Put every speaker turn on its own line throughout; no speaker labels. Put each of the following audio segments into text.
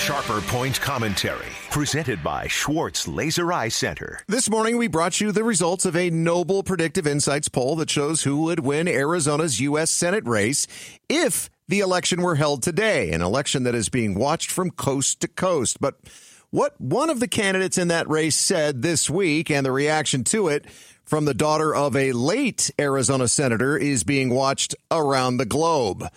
Sharper Point Commentary, presented by Schwartz Laser Eye Center.
This morning, we brought you the results of a Noble Predictive Insights poll that shows who would win Arizona's U.S. Senate race if the election were held today, an election that is being watched from coast to coast. But what one of the candidates in that race said this week and the reaction to it from the daughter of a late Arizona senator is being watched around the globe.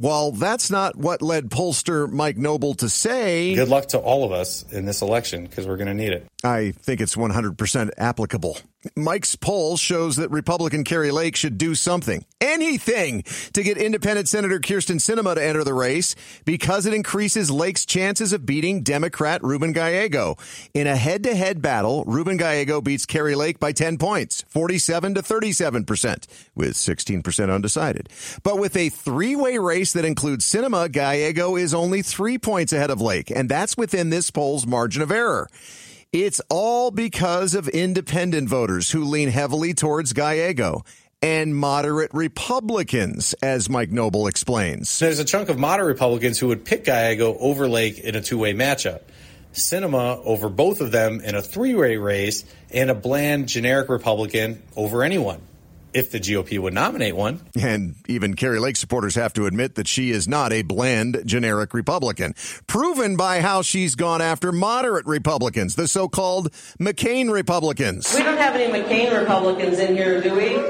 While that's not what led pollster Mike Noble to say,
good luck to all of us in this election because we're going to need it.
I think it's 100% applicable. Mike's poll shows that Republican Kari Lake should do something, anything, to get independent Senator Kyrsten Sinema to enter the race because it increases Lake's chances of beating Democrat Ruben Gallego. In a head to head battle, Ruben Gallego beats Kari Lake by 10 points, 47 to 37%, with 16% undecided. But with a three way race that includes Sinema, Gallego is only three points ahead of Lake, and that's within this poll's margin of error. It's all because of independent voters who lean heavily towards Gallego and moderate Republicans, as Mike Noble explains.
There's a chunk of moderate Republicans who would pick Gallego over Lake in a two way matchup. Sinema over both of them in a three way race, and a bland, generic Republican over anyone if the GOP would nominate one.
And even Kari Lake supporters have to admit that she is not a bland, generic Republican. Proven by how she's gone after moderate Republicans, the so called McCain Republicans.
We don't have any McCain Republicans in here, do we? All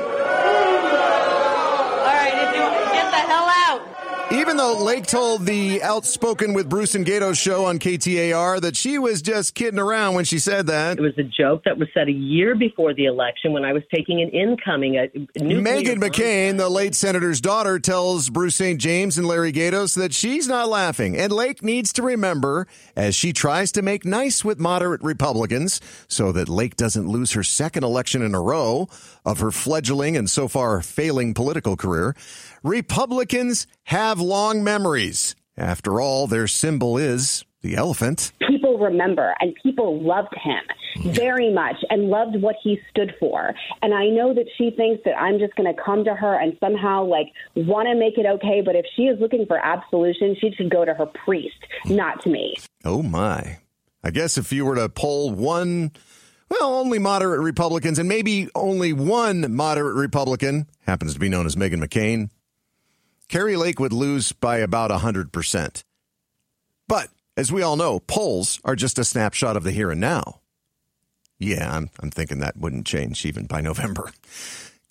right, if you get the hell out.
Even though Lake told the Outspoken with Bruce and Gaydos show on KTAR that she was just kidding around when she said that.
It was a joke that was said a year before the election when I was taking an incoming. Uh, a
Meghan McCain, the late senator's daughter, tells Bruce St. James and Larry Gaydos that she's not laughing. And Lake needs to remember as she tries to make nice with moderate Republicans so that Lake doesn't lose her second election in a row of her fledgling and so far failing political career. Republicans have long memories. After all, their symbol is the elephant.
People remember, and people loved him very much and loved what he stood for. And I know that she thinks that I'm just going to come to her and somehow like want to make it okay. But if she is looking for absolution, she should go to her priest, not to me.
Oh, my. I guess if you were to poll one well, only moderate Republicans and maybe only one moderate Republican happens to be known as Meghan McCain. Kari Lake would lose by about 100%. But as we all know, polls are just a snapshot of the here and now. Yeah, I'm, I'm thinking that wouldn't change even by November.